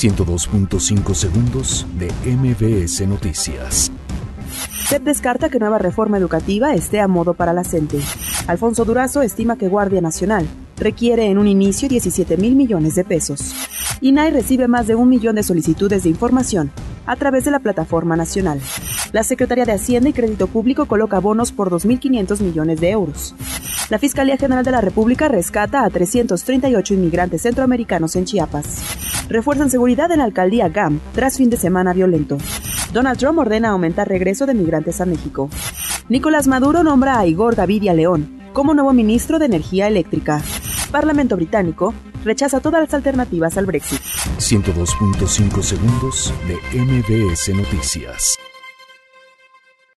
102.5 segundos de MBS Noticias. CEP descarta que nueva reforma educativa esté a modo para la CENTE. Alfonso Durazo estima que Guardia Nacional requiere en un inicio 17 mil millones de pesos. INAI recibe más de un millón de solicitudes de información a través de la plataforma nacional. La Secretaría de Hacienda y Crédito Público coloca bonos por 2.500 millones de euros. La Fiscalía General de la República rescata a 338 inmigrantes centroamericanos en Chiapas. Refuerzan seguridad en la alcaldía GAM tras fin de semana violento. Donald Trump ordena aumentar regreso de migrantes a México. Nicolás Maduro nombra a Igor Gavidia León como nuevo ministro de Energía Eléctrica. Parlamento británico rechaza todas las alternativas al Brexit. 102.5 segundos de MBS Noticias.